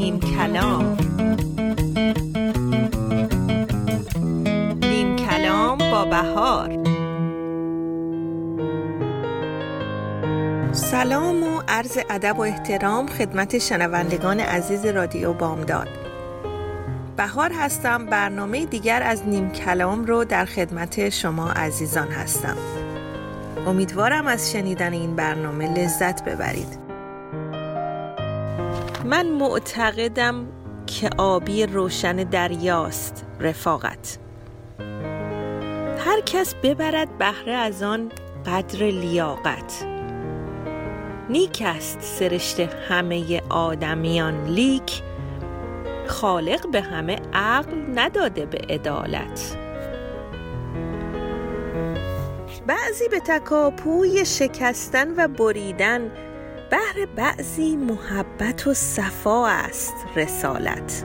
نیم کلام. نیم کلام با بهار. سلام و عرض ادب و احترام خدمت شنوندگان عزیز رادیو بامداد. بهار هستم برنامه دیگر از نیم کلام رو در خدمت شما عزیزان هستم. امیدوارم از شنیدن این برنامه لذت ببرید. من معتقدم که آبی روشن دریاست رفاقت. هر کس ببرد بهره از آن قدر لیاقت. نیک است سرشت همه آدمیان لیک خالق به همه عقل نداده به عدالت. بعضی به تکاپوی شکستن و بریدن بهر بعضی محبت و صفا است رسالت.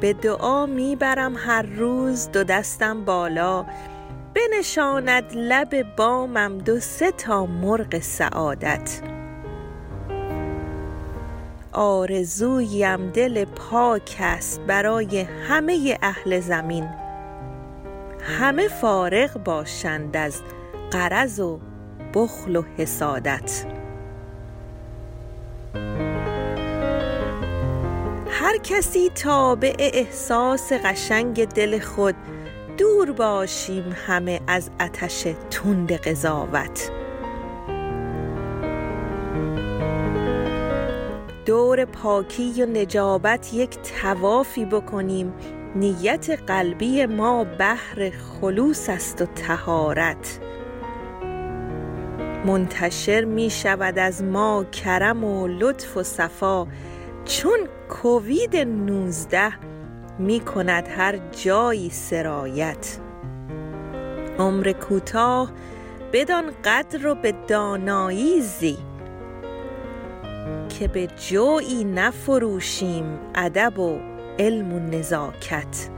به دعا می‌برم هر روز دو دستم بالا بنشاند لب بامم دو سه تا مرغ سعادت. آرزویم دل پاک است برای همه اهل زمین. همه فارغ باشند از قرض و بخل و حسادت. هر کسی تابع احساس قشنگ دل خود دور باشیم همه از اتش تند قضاوت. دور پاکی و نجابت یک توافی بکنیم نیت قلبی ما بهر خلوص است و تهارت منتشر می شود از ما کرم و لطف و صفا. چون کووید 19 می کند هر جایی سرایت. عمر کوتاه بدان قدر و به دانایی زی که به جویی نفروشیم ادب و علم و نزاکت.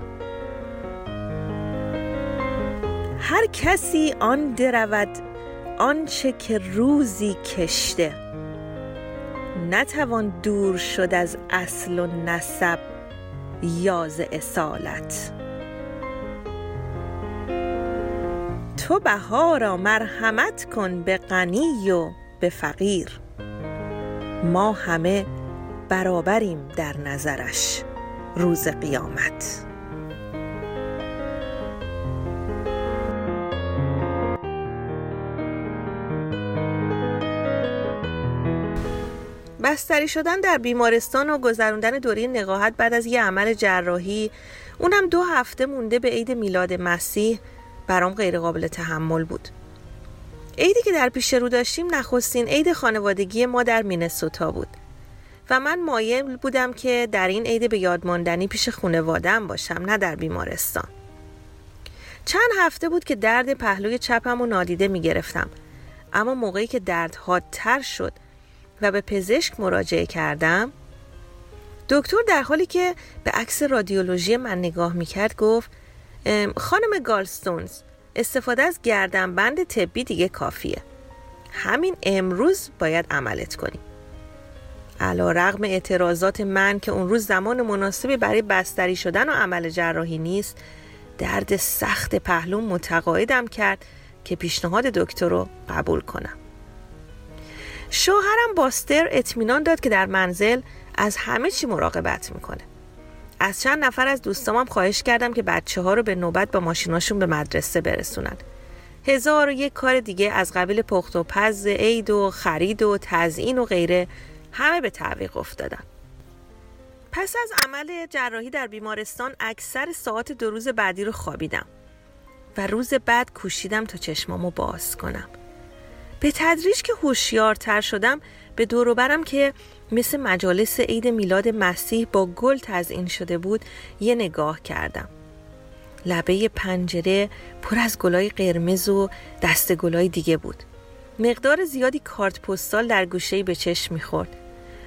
هر کسی آن درود آنچه که روزی کشته نتوان دور شد از اصل و نسب یا ز اصالت. تو بهارا مرحمت کن به غنی و به فقیر. ما همه برابریم در نظرش روز قیامت. بستری شدن در بیمارستان و گذروندن دوره نقاهت بعد از یه عمل جراحی. اونم دو هفته مونده به عید میلاد مسیح. برام غیر قابل تحمل بود. عیدی که در پیش رو داشتیم نخستین عید خانوادگی ما در مینسوتا بود. و من مایل بودم که در این عید به یادماندنی پیش خانوادم باشم نه در بیمارستان. چند هفته بود که درد پهلوی چپم و نادیده می گرفتم اما موقعی که درد حادتر شد و به پزشک مراجعه کردم. دکتر در حالی که به عکس رادیولوژی من نگاه می‌کرد گفت خانم گالستونز استفاده از گردنبند طبی دیگه کافیه. همین امروز باید عملت کنیم علا رغم اعتراضات من که اون روز زمان مناسبی برای بستری شدن و عمل جراحی نیست درد سخت پهلوم متقاعدم کرد که پیشنهاد دکتر رو قبول کنم. شوهرم باستر اطمینان داد که در منزل از همه چی مراقبت می‌کنه. از چند نفر از دوستامم خواهش کردم که بچه ها رو به نوبت با ماشیناشون به مدرسه برسونن. هزار و یک کار دیگه از قبیل پخت و پز عید و خرید و تزیین و غیره همه به تعویق افتادن. پس از عمل جراحی در بیمارستان اکثر ساعت دو روز بعدی رو خوابیدم و روز بعد کوشیدم تا چشمامو باز کنم. به تدریج که هوشیارتر شدم به دوروبرم که مثل مجالس عید میلاد مسیح با گل تزئین شده بود یه نگاه کردم. لبه پنجره پر از گلای قرمز و دست گلای دیگه بود. مقدار زیادی کارت پستال در گوشه‌ای به چشم می‌خورد.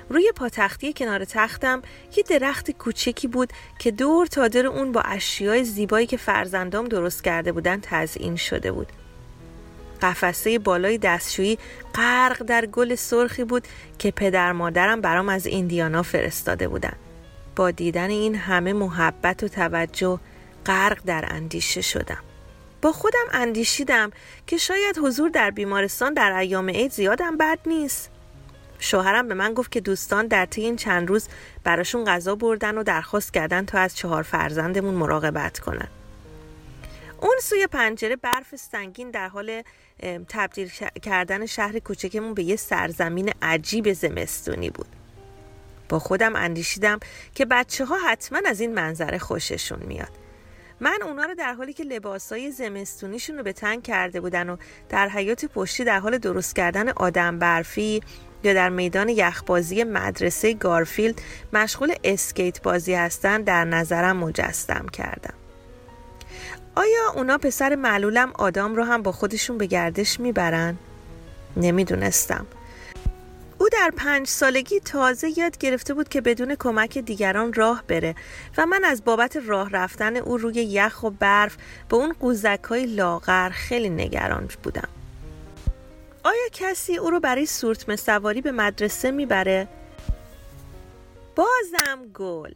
روی پاتختی کنار تختم یه درخت کوچکی بود که دور تا دور اون با اشیای زیبایی که فرزندام درست کرده بودن تزئین شده بود. قفسه بالای دستشویی غرق در گل سرخی بود که پدر مادرم برام از ایندیانا فرستاده بودن. با دیدن این همه محبت و توجه غرق در اندیشه شدم. با خودم اندیشیدم که شاید حضور در بیمارستان در ایام عید زیادم بد نیست. شوهرم به من گفت که دوستان در طی این چند روز براشون غذا بردن و درخواست کردن تا از چهار فرزندمون مراقبت کنن. اون سوی پنجره برف سنگین در حال تبدیل کردن شهر کوچکمون به یه سرزمین عجیب زمستونی بود. با خودم اندیشیدم که بچه ها حتما از این منظره خوششون میاد. من اونا رو در حالی که لباسای زمستونیشون رو به تنگ کرده بودن و در حیات پشتی در حال درست کردن آدم برفی یا در میدان یخبازی مدرسه گارفیلد مشغول اسکیت بازی هستن در نظرم مجسم کردم. آیا اونا پسر معلولم آدام رو هم با خودشون به گردش می‌برن؟ نمی‌دونستم او در پنج سالگی تازه یاد گرفته بود که بدون کمک دیگران راه بره و من از بابت راه رفتن او روی یخ و برف به اون قوزک های لاغر خیلی نگران بودم آیا کسی او رو برای سورتمه سواری به مدرسه می‌بره؟ بازم گل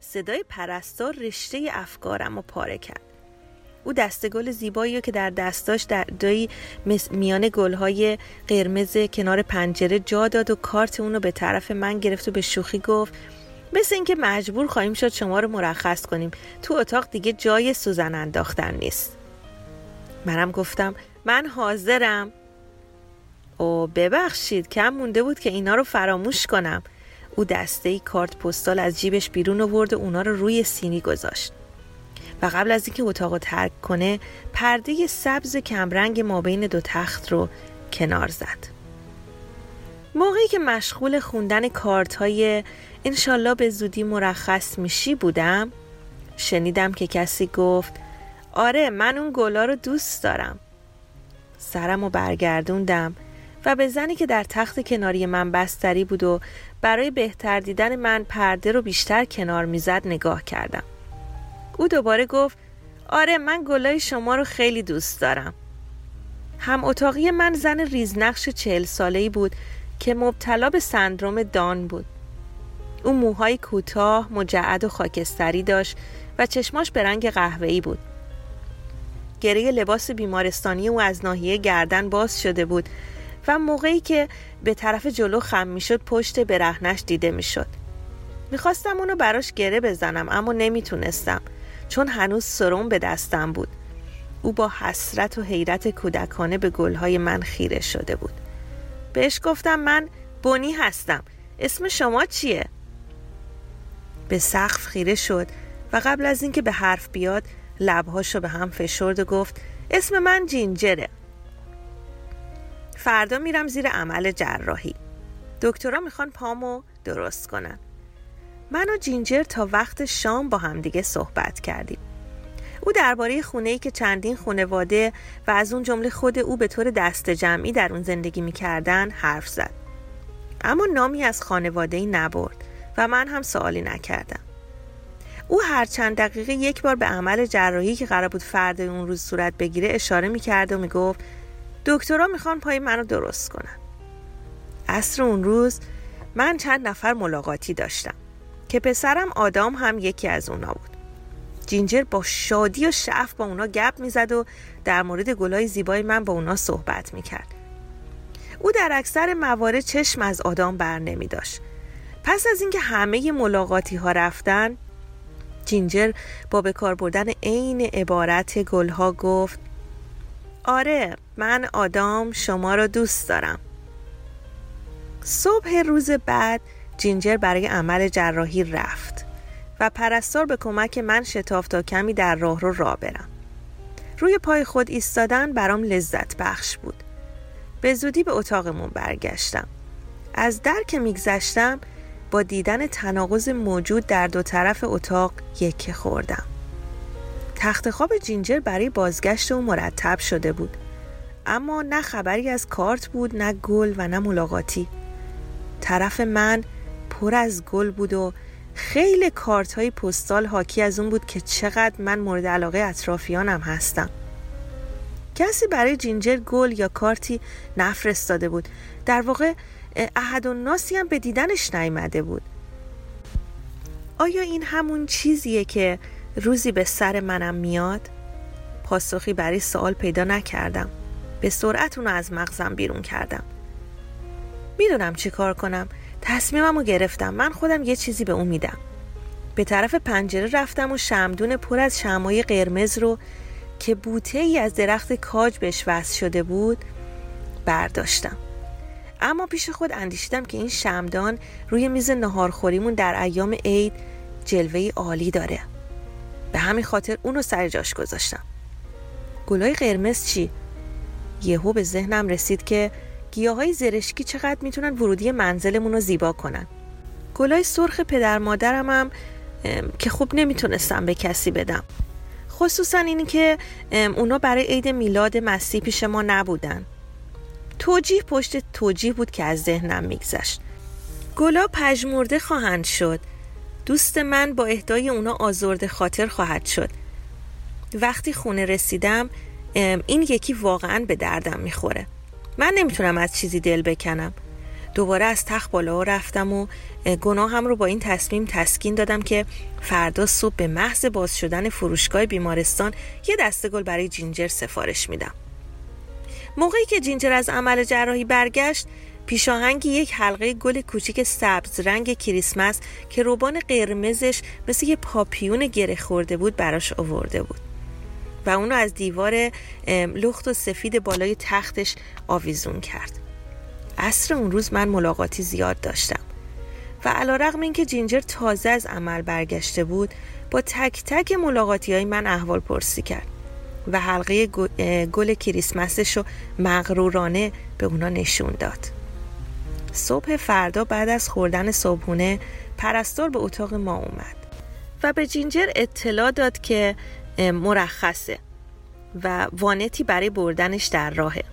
صدای پرستار رشته افکارم رو پاره کرد او دسته گل زیبایی که در دستاش در دایی میان گلهای قرمز کنار پنجره جا داد و کارت اونو به طرف من گرفت و به شوخی گفت مثل اینکه مجبور خواهیم شد شما رو مرخص کنیم. تو اتاق دیگه جای سوزن انداختن نیست. منم گفتم من حاضرم. او ببخشید کم مونده بود که اینا رو فراموش کنم. او دسته ای کارت پستال از جیبش بیرون آورد و اونا رو روی سینی گذاشت. و قبل از اینکه اتاق رو ترک کنه پرده سبز کمرنگ ما بین دو تخت رو کنار زد. موقعی که مشغول خوندن کارت های انشالله به زودی مرخص میشی بودم شنیدم که کسی گفت آره من اون گلا رو دوست دارم. سرم رو برگردوندم و به زنی که در تخت کناری من بستری بود و برای بهتر دیدن من پرده رو بیشتر کنار می‌زد نگاه کردم. او دوباره گفت آره من گلای شما رو خیلی دوست دارم. هم اتاقی من زن ریزنقش چهل ساله ای بود که مبتلا به سندروم دان بود. او موهای کوتاه مجعد و خاکستری داشت و چشماش به رنگ قهوه‌ای بود. گره لباس بیمارستانی او از ناحیه گردن باز شده بود و موقعی که به طرف جلو خم می‌شد پشت برهنش دیده می‌شد. می‌خواستم اونو براش گره بزنم اما نمی‌تونستم. چون هنوز سرم به دستم بود. او با حسرت و حیرت کودکانه به گلهای من خیره شده بود. بهش گفتم من بونی هستم. اسم شما چیه؟ به سقف خیره شد و قبل از اینکه به حرف بیاد لبهاشو به هم فشرد و گفت اسم من جینجره. فردا میرم زیر عمل جراحی. دکترا می‌خوان پامو درست کنن. من و جینجر تا وقت شام با همدیگه صحبت کردیم. او درباره خونه که چندین خانواده و از اون جمله خود او به طور دست جمعی در اون زندگی می‌کردن حرف زد. اما نامی از خانواده ای نبرد و من هم سوالی نکردم. او هر چند دقیقه یک بار به عمل جراحی که قرار بود فرد اون روز صورت بگیره اشاره می‌کرد و می‌گفت دکترها می‌خوان پای منو درست کنن. عصر اون روز من چند نفر ملاقاتی داشتم. که پسرم آدام هم یکی از اونا بود. جینجر با شادی و شعف با اونا گپ می‌زد و در مورد گلای زیبای من با اونا صحبت می‌کرد. او در اکثر موارد چشم از آدام بر نمی داشت. پس از اینکه همه ملاقاتی ها رفتن جینجر با به کار بردن عین عبارت گلها گفت آره من آدام شما را دوست دارم. صبح روز بعد جینجر برای عمل جراحی رفت و پرستار به کمک من شتاف تا کمی در راه رو را برم. روی پای خود ایستادن برام لذت بخش بود. به زودی به اتاقمون برگشتم. از در که میگذشتم با دیدن تناقض موجود در دو طرف اتاق یکه خوردم. تخت خواب جینجر برای بازگشت او مرتب شده بود. اما نه خبری از کارت بود نه گل و نه ملاقاتی. طرف من پر از گل بود و خیلی کارت های پستال حاکی از اون بود که چقدر من مورد علاقه اطرافیانم هستم. کسی برای جینجر گل یا کارتی نفرستاده بود. در واقع احد و ناسی هم به دیدنش نیامده بود. آیا این همون چیزیه که روزی به سر منم میاد؟ پاسخی برای سوال پیدا نکردم. به سرعت اونو از مغزم بیرون کردم. می‌دونم چی کار کنم. تصمیمم رو گرفتم. من خودم یه چیزی به اون میدم. به طرف پنجره رفتم و شمدون پر از شمای قرمز رو که بوته ای از درخت کاج بهش وصل شده بود برداشتم. اما پیش خود اندیشیدم که این شمدان روی میز نهارخوریمون در ایام عید جلوه عالی داره. به همین خاطر اونو سر جاش گذاشتم. گلای قرمز چی؟ یهو به ذهنم رسید که گیاهای زرشکی چقدر می‌تونن ورودی منزلمون رو زیبا کنن. گلای سرخ پدر مادرم هم که خوب نمی‌تونستم به کسی بدم. خصوصا اینی که اونا برای عید میلاد مسیح پیش ما نبودن. توجیه پشت توجیه بود که از ذهنم میگذشت. گلا پژمرده خواهند شد. دوست من با اهدای اونا آزرده خاطر خواهد شد. وقتی خونه رسیدم این یکی واقعا به دردم می‌خوره. من نمی‌تونم از چیزی دل بکنم. دوباره از تخت بالا رفتم و گناهم رو با این تصمیم تسکین دادم که فردا صبح به محض باز شدن فروشگاه بیمارستان یه دسته گل برای جینجر سفارش میدم. موقعی که جینجر از عمل جراحی برگشت پیشاهنگی یک حلقه گل کوچیک سبز رنگ کریسمس که روبان قرمزش مثل یه پاپیون گره خورده بود براش آورده بود. و اونو از دیوار لخت و سفید بالای تختش آویزون کرد. عصر اون روز من ملاقاتی زیاد داشتم. و علا رقم این که جینجر تازه از عمل برگشته بود با تک تک ملاقاتی های من احوال پرسی کرد و حلقه گل کریسمسش رو مغرورانه به اونا نشون داد. صبح فردا بعد از خوردن صبحونه پرستار به اتاق ما اومد و به جینجر اطلاع داد که مرخصه و وانتی برای بردنش در راهه.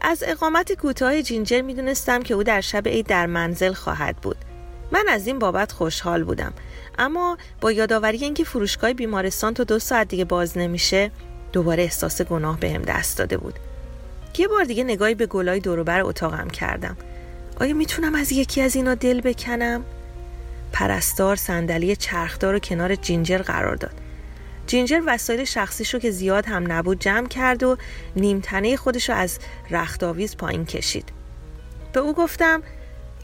از اقامت کوتاه جینجر می‌دونستم که او در شب عید در منزل خواهد بود. من از این بابت خوشحال بودم. اما با یادآوری اینکه فروشگاه بیمارستان تا دو ساعت دیگه باز نمیشه دوباره احساس گناه بهم دست داده بود. یه بار دیگه نگاهی به گلای دوروبر اتاقم کردم. آیا می‌تونم از یکی از اینا دل بکنم؟ پرستار صندلی چرخدار رو کنار جینجر قرار داد. جینجر وسایل شخصیشو که زیاد هم نبود جمع کرد و نیمتنه خودشو از رختاویز پایین کشید. به او گفتم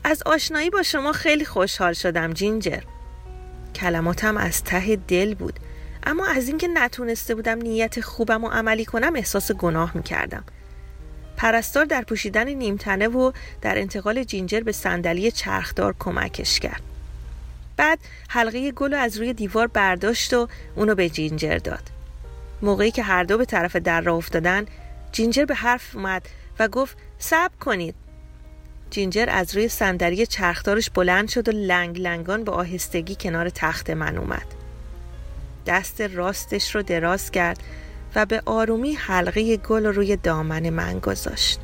از آشنایی با شما خیلی خوشحال شدم جینجر. کلماتم از ته دل بود اما از اینکه نتونسته بودم نیت خوبم و عملی کنم احساس گناه می‌کردم. پرستار در پوشیدن نیمتنه و در انتقال جینجر به صندلی چرخدار کمکش کرد. بعد حلقه گل از روی دیوار برداشت و اونو به جینجر داد. موقعی که هر دو به طرف در راه افتادن جینجر به حرف اومد و گفت صبر کنید. جینجر از روی صندلی چرخدارش بلند شد و لنگ لنگان به آهستگی کنار تخت من اومد. دست راستش رو دراز کرد و به آرومی حلقه گل روی دامن من گذاشت.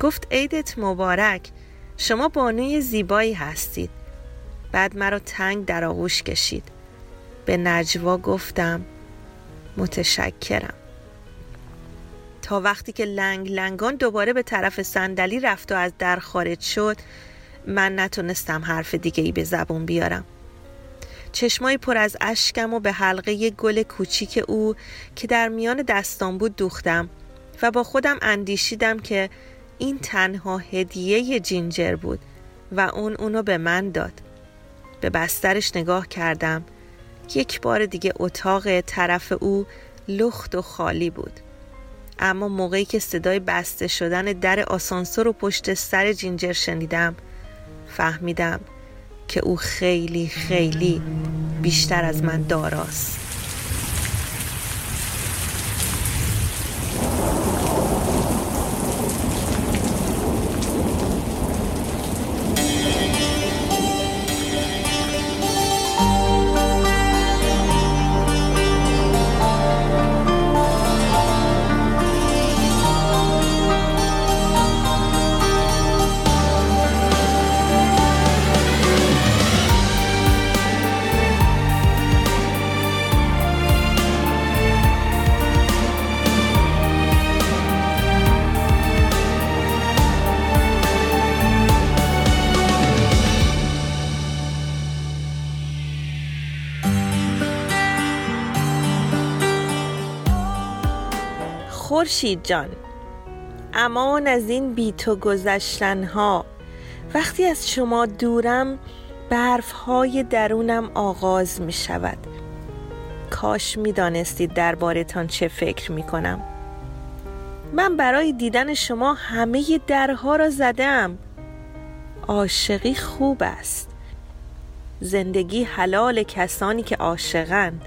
گفت عیدت مبارک. شما بانوی زیبایی هستید. بعد مرا تنگ در آغوش کشید. به نجوا گفتم متشکرم. تا وقتی که لنگ لنگان دوباره به طرف صندلی رفت و از در خارج شد من نتونستم حرف دیگه ای به زبون بیارم. چشمایی پر از اشکم و به حلقه گل کوچیک او که در میان دستان بود دوختم و با خودم اندیشیدم که این تنها هدیه جینجر بود و اون اونو به من داد. به بسترش نگاه کردم. یک بار دیگه اتاق طرف او لخت و خالی بود. اما موقعی که صدای بسته شدن در آسانسور و پشت سر جینجر شنیدم فهمیدم که او خیلی خیلی بیشتر از من داراست. خورشید جان. امان از این بی تو گذشتن ها وقتی از شما دورم برف های درونم آغاز می شود. کاش می دانستید دربارتان چه فکر می کنم. من برای دیدن شما همه درها را زدم. عاشقی خوب است. زندگی حلال کسانی که عاشقند.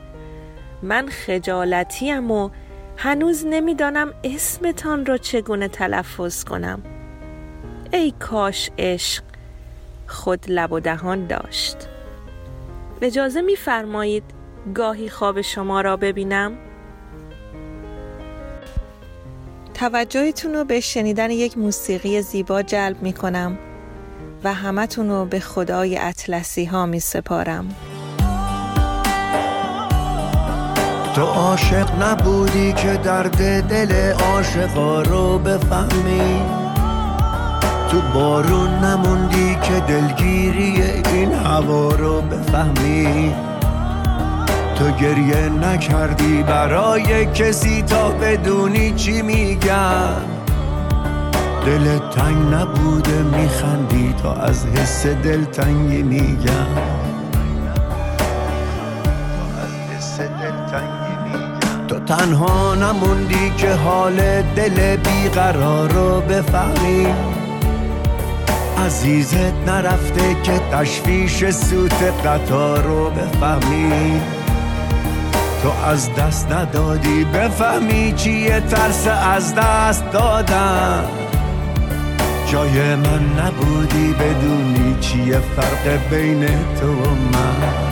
من خجالتیم و هنوز نمی‌دانم اسمتان را چگونه تلفظ کنم. ای کاش عشق خود لب و دهان داشت. اجازه میفرمایید گاهی خواب شما را ببینم؟ توجهتون رو به شنیدن یک موسیقی زیبا جلب می کنم و همتون رو به خدای اطلسی ها می سپارم تو عاشق نبودی که درد دل عاشقا رو بفهمی؟ تو بارون نموندی که دلگیری این هوا رو بفهمی؟ تو گریه نکردی برای کسی تا بدونی چی میگن دل تنگ نبوده میخندی تا از حس دلتنگی میگن تنها نموندی که حال دل بیقرار رو بفهمی. عزیزت نرفته که تشویش سوت قطار رو بفهمی. تو از دست ندادی بفهمی چیه ترس از دست دادن. جای من نبودی بدونی چیه فرق بین تو و من.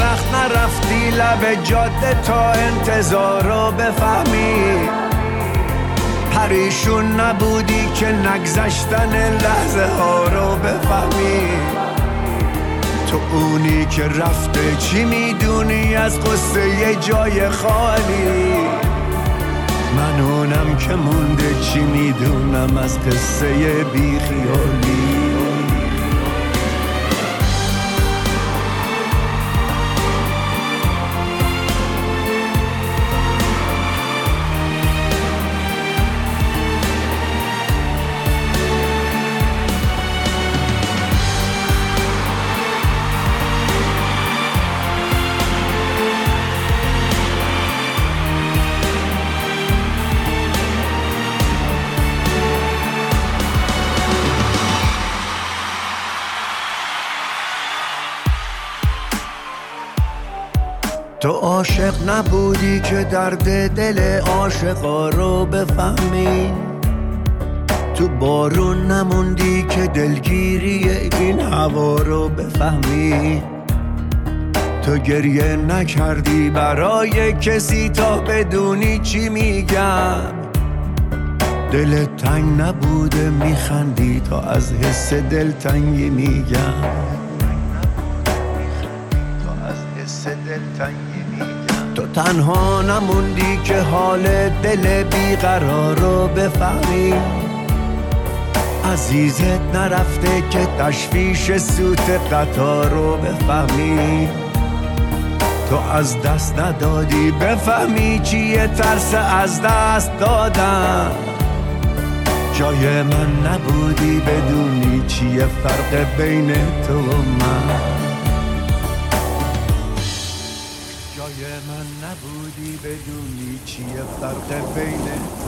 وقت نرفتی لب جاده تا انتظار رو بفهمی. پریشون نبودی که نگذشتن لحظه ها رو بفهمی. تو اونی که رفته چی می‌دونی؟ از قصه یه جای خالی. من اونم که مونده چی می‌دونم؟ از قصه بیخیالی. عاشق نبودی که درد دل عاشقا رو بفهمی. تو بارون نموندی که دلگیری این هوا رو بفهمی. تو گریه نکردی برای کسی تا بدونی چی میگم. دل تنگ نبوده میخندی تا از حس دلتنگی میگم. تو تنها نموندی که حال دل بیقرار رو بفهمی. عزیزت نرفته که تشویش سوت قطار رو بفهمی. تو از دست ندادی بفهمی چیه ترس از دست دادن. جای من نبودی بدونی چیه فرق بین تو و من. بدونی چیه فرق بین تو و من